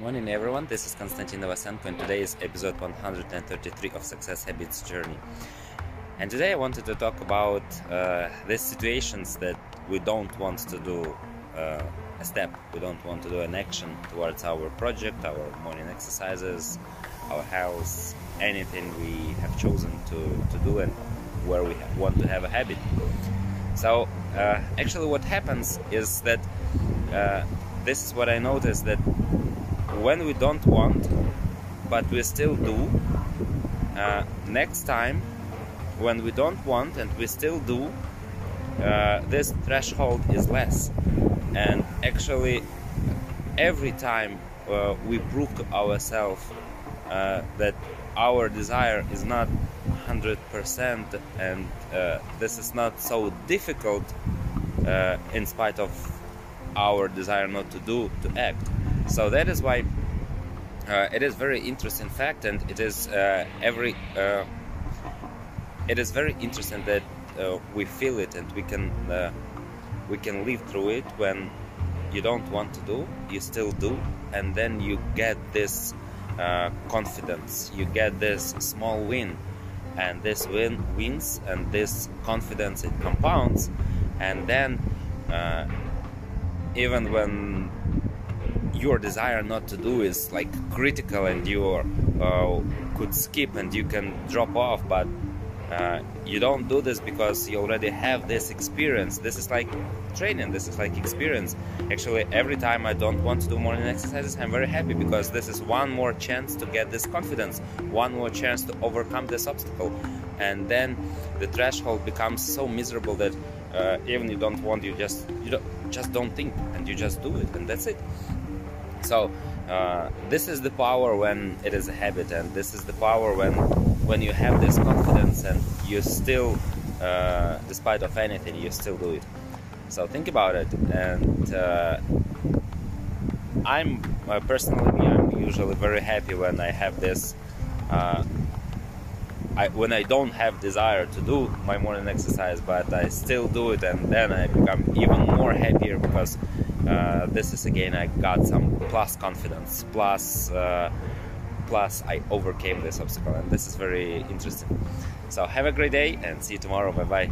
Morning, everyone. This is Konstantin Novosenko, and today is episode 133 of Success Habits Journey. And today I wanted to talk about uh, these situations that we don't want to do uh, a step, we don't want to do an action towards our project, our morning exercises, our health, anything we have chosen to, to do and where we want to have a habit. So, uh, actually, what happens is that uh, this is what I noticed that when we don't want, but we still do, uh, next time when we don't want and we still do, uh, this threshold is less. And actually, every time uh, we prove to ourselves uh, that our desire is not 100% and uh, this is not so difficult uh, in spite of our desire not to do to act so that is why uh, it is very interesting fact and it is uh, every uh, it is very interesting that uh, we feel it and we can uh, we can live through it when you don't want to do you still do and then you get this uh, confidence. You get this small win and this win wins and this confidence it compounds and then even when your desire not to do is like critical and you uh, could skip and you can drop off but uh, you don't do this because you already have this experience. This is like training. This is like experience. Actually every time i don't want to do morning exercises i'm very happy because this is one more chance to get this confidence one more chance to overcome this obstacle. And then the threshold becomes so miserable that uh, even you don't want you just you don't just don't think and you just do it and that's it so uh, this is the power when it is a habit and this is the power when when you have this confidence and you still uh, despite of anything you still do it. So think about it and uh, i'm uh, personally i'm usually very happy when i have this uh, I, when I don't have desire to do my morning exercise, but I still do it, and then I become even more happier because uh, this is again I got some plus confidence, plus uh, plus I overcame this obstacle, and this is very interesting. So have a great day and see you tomorrow. Bye bye.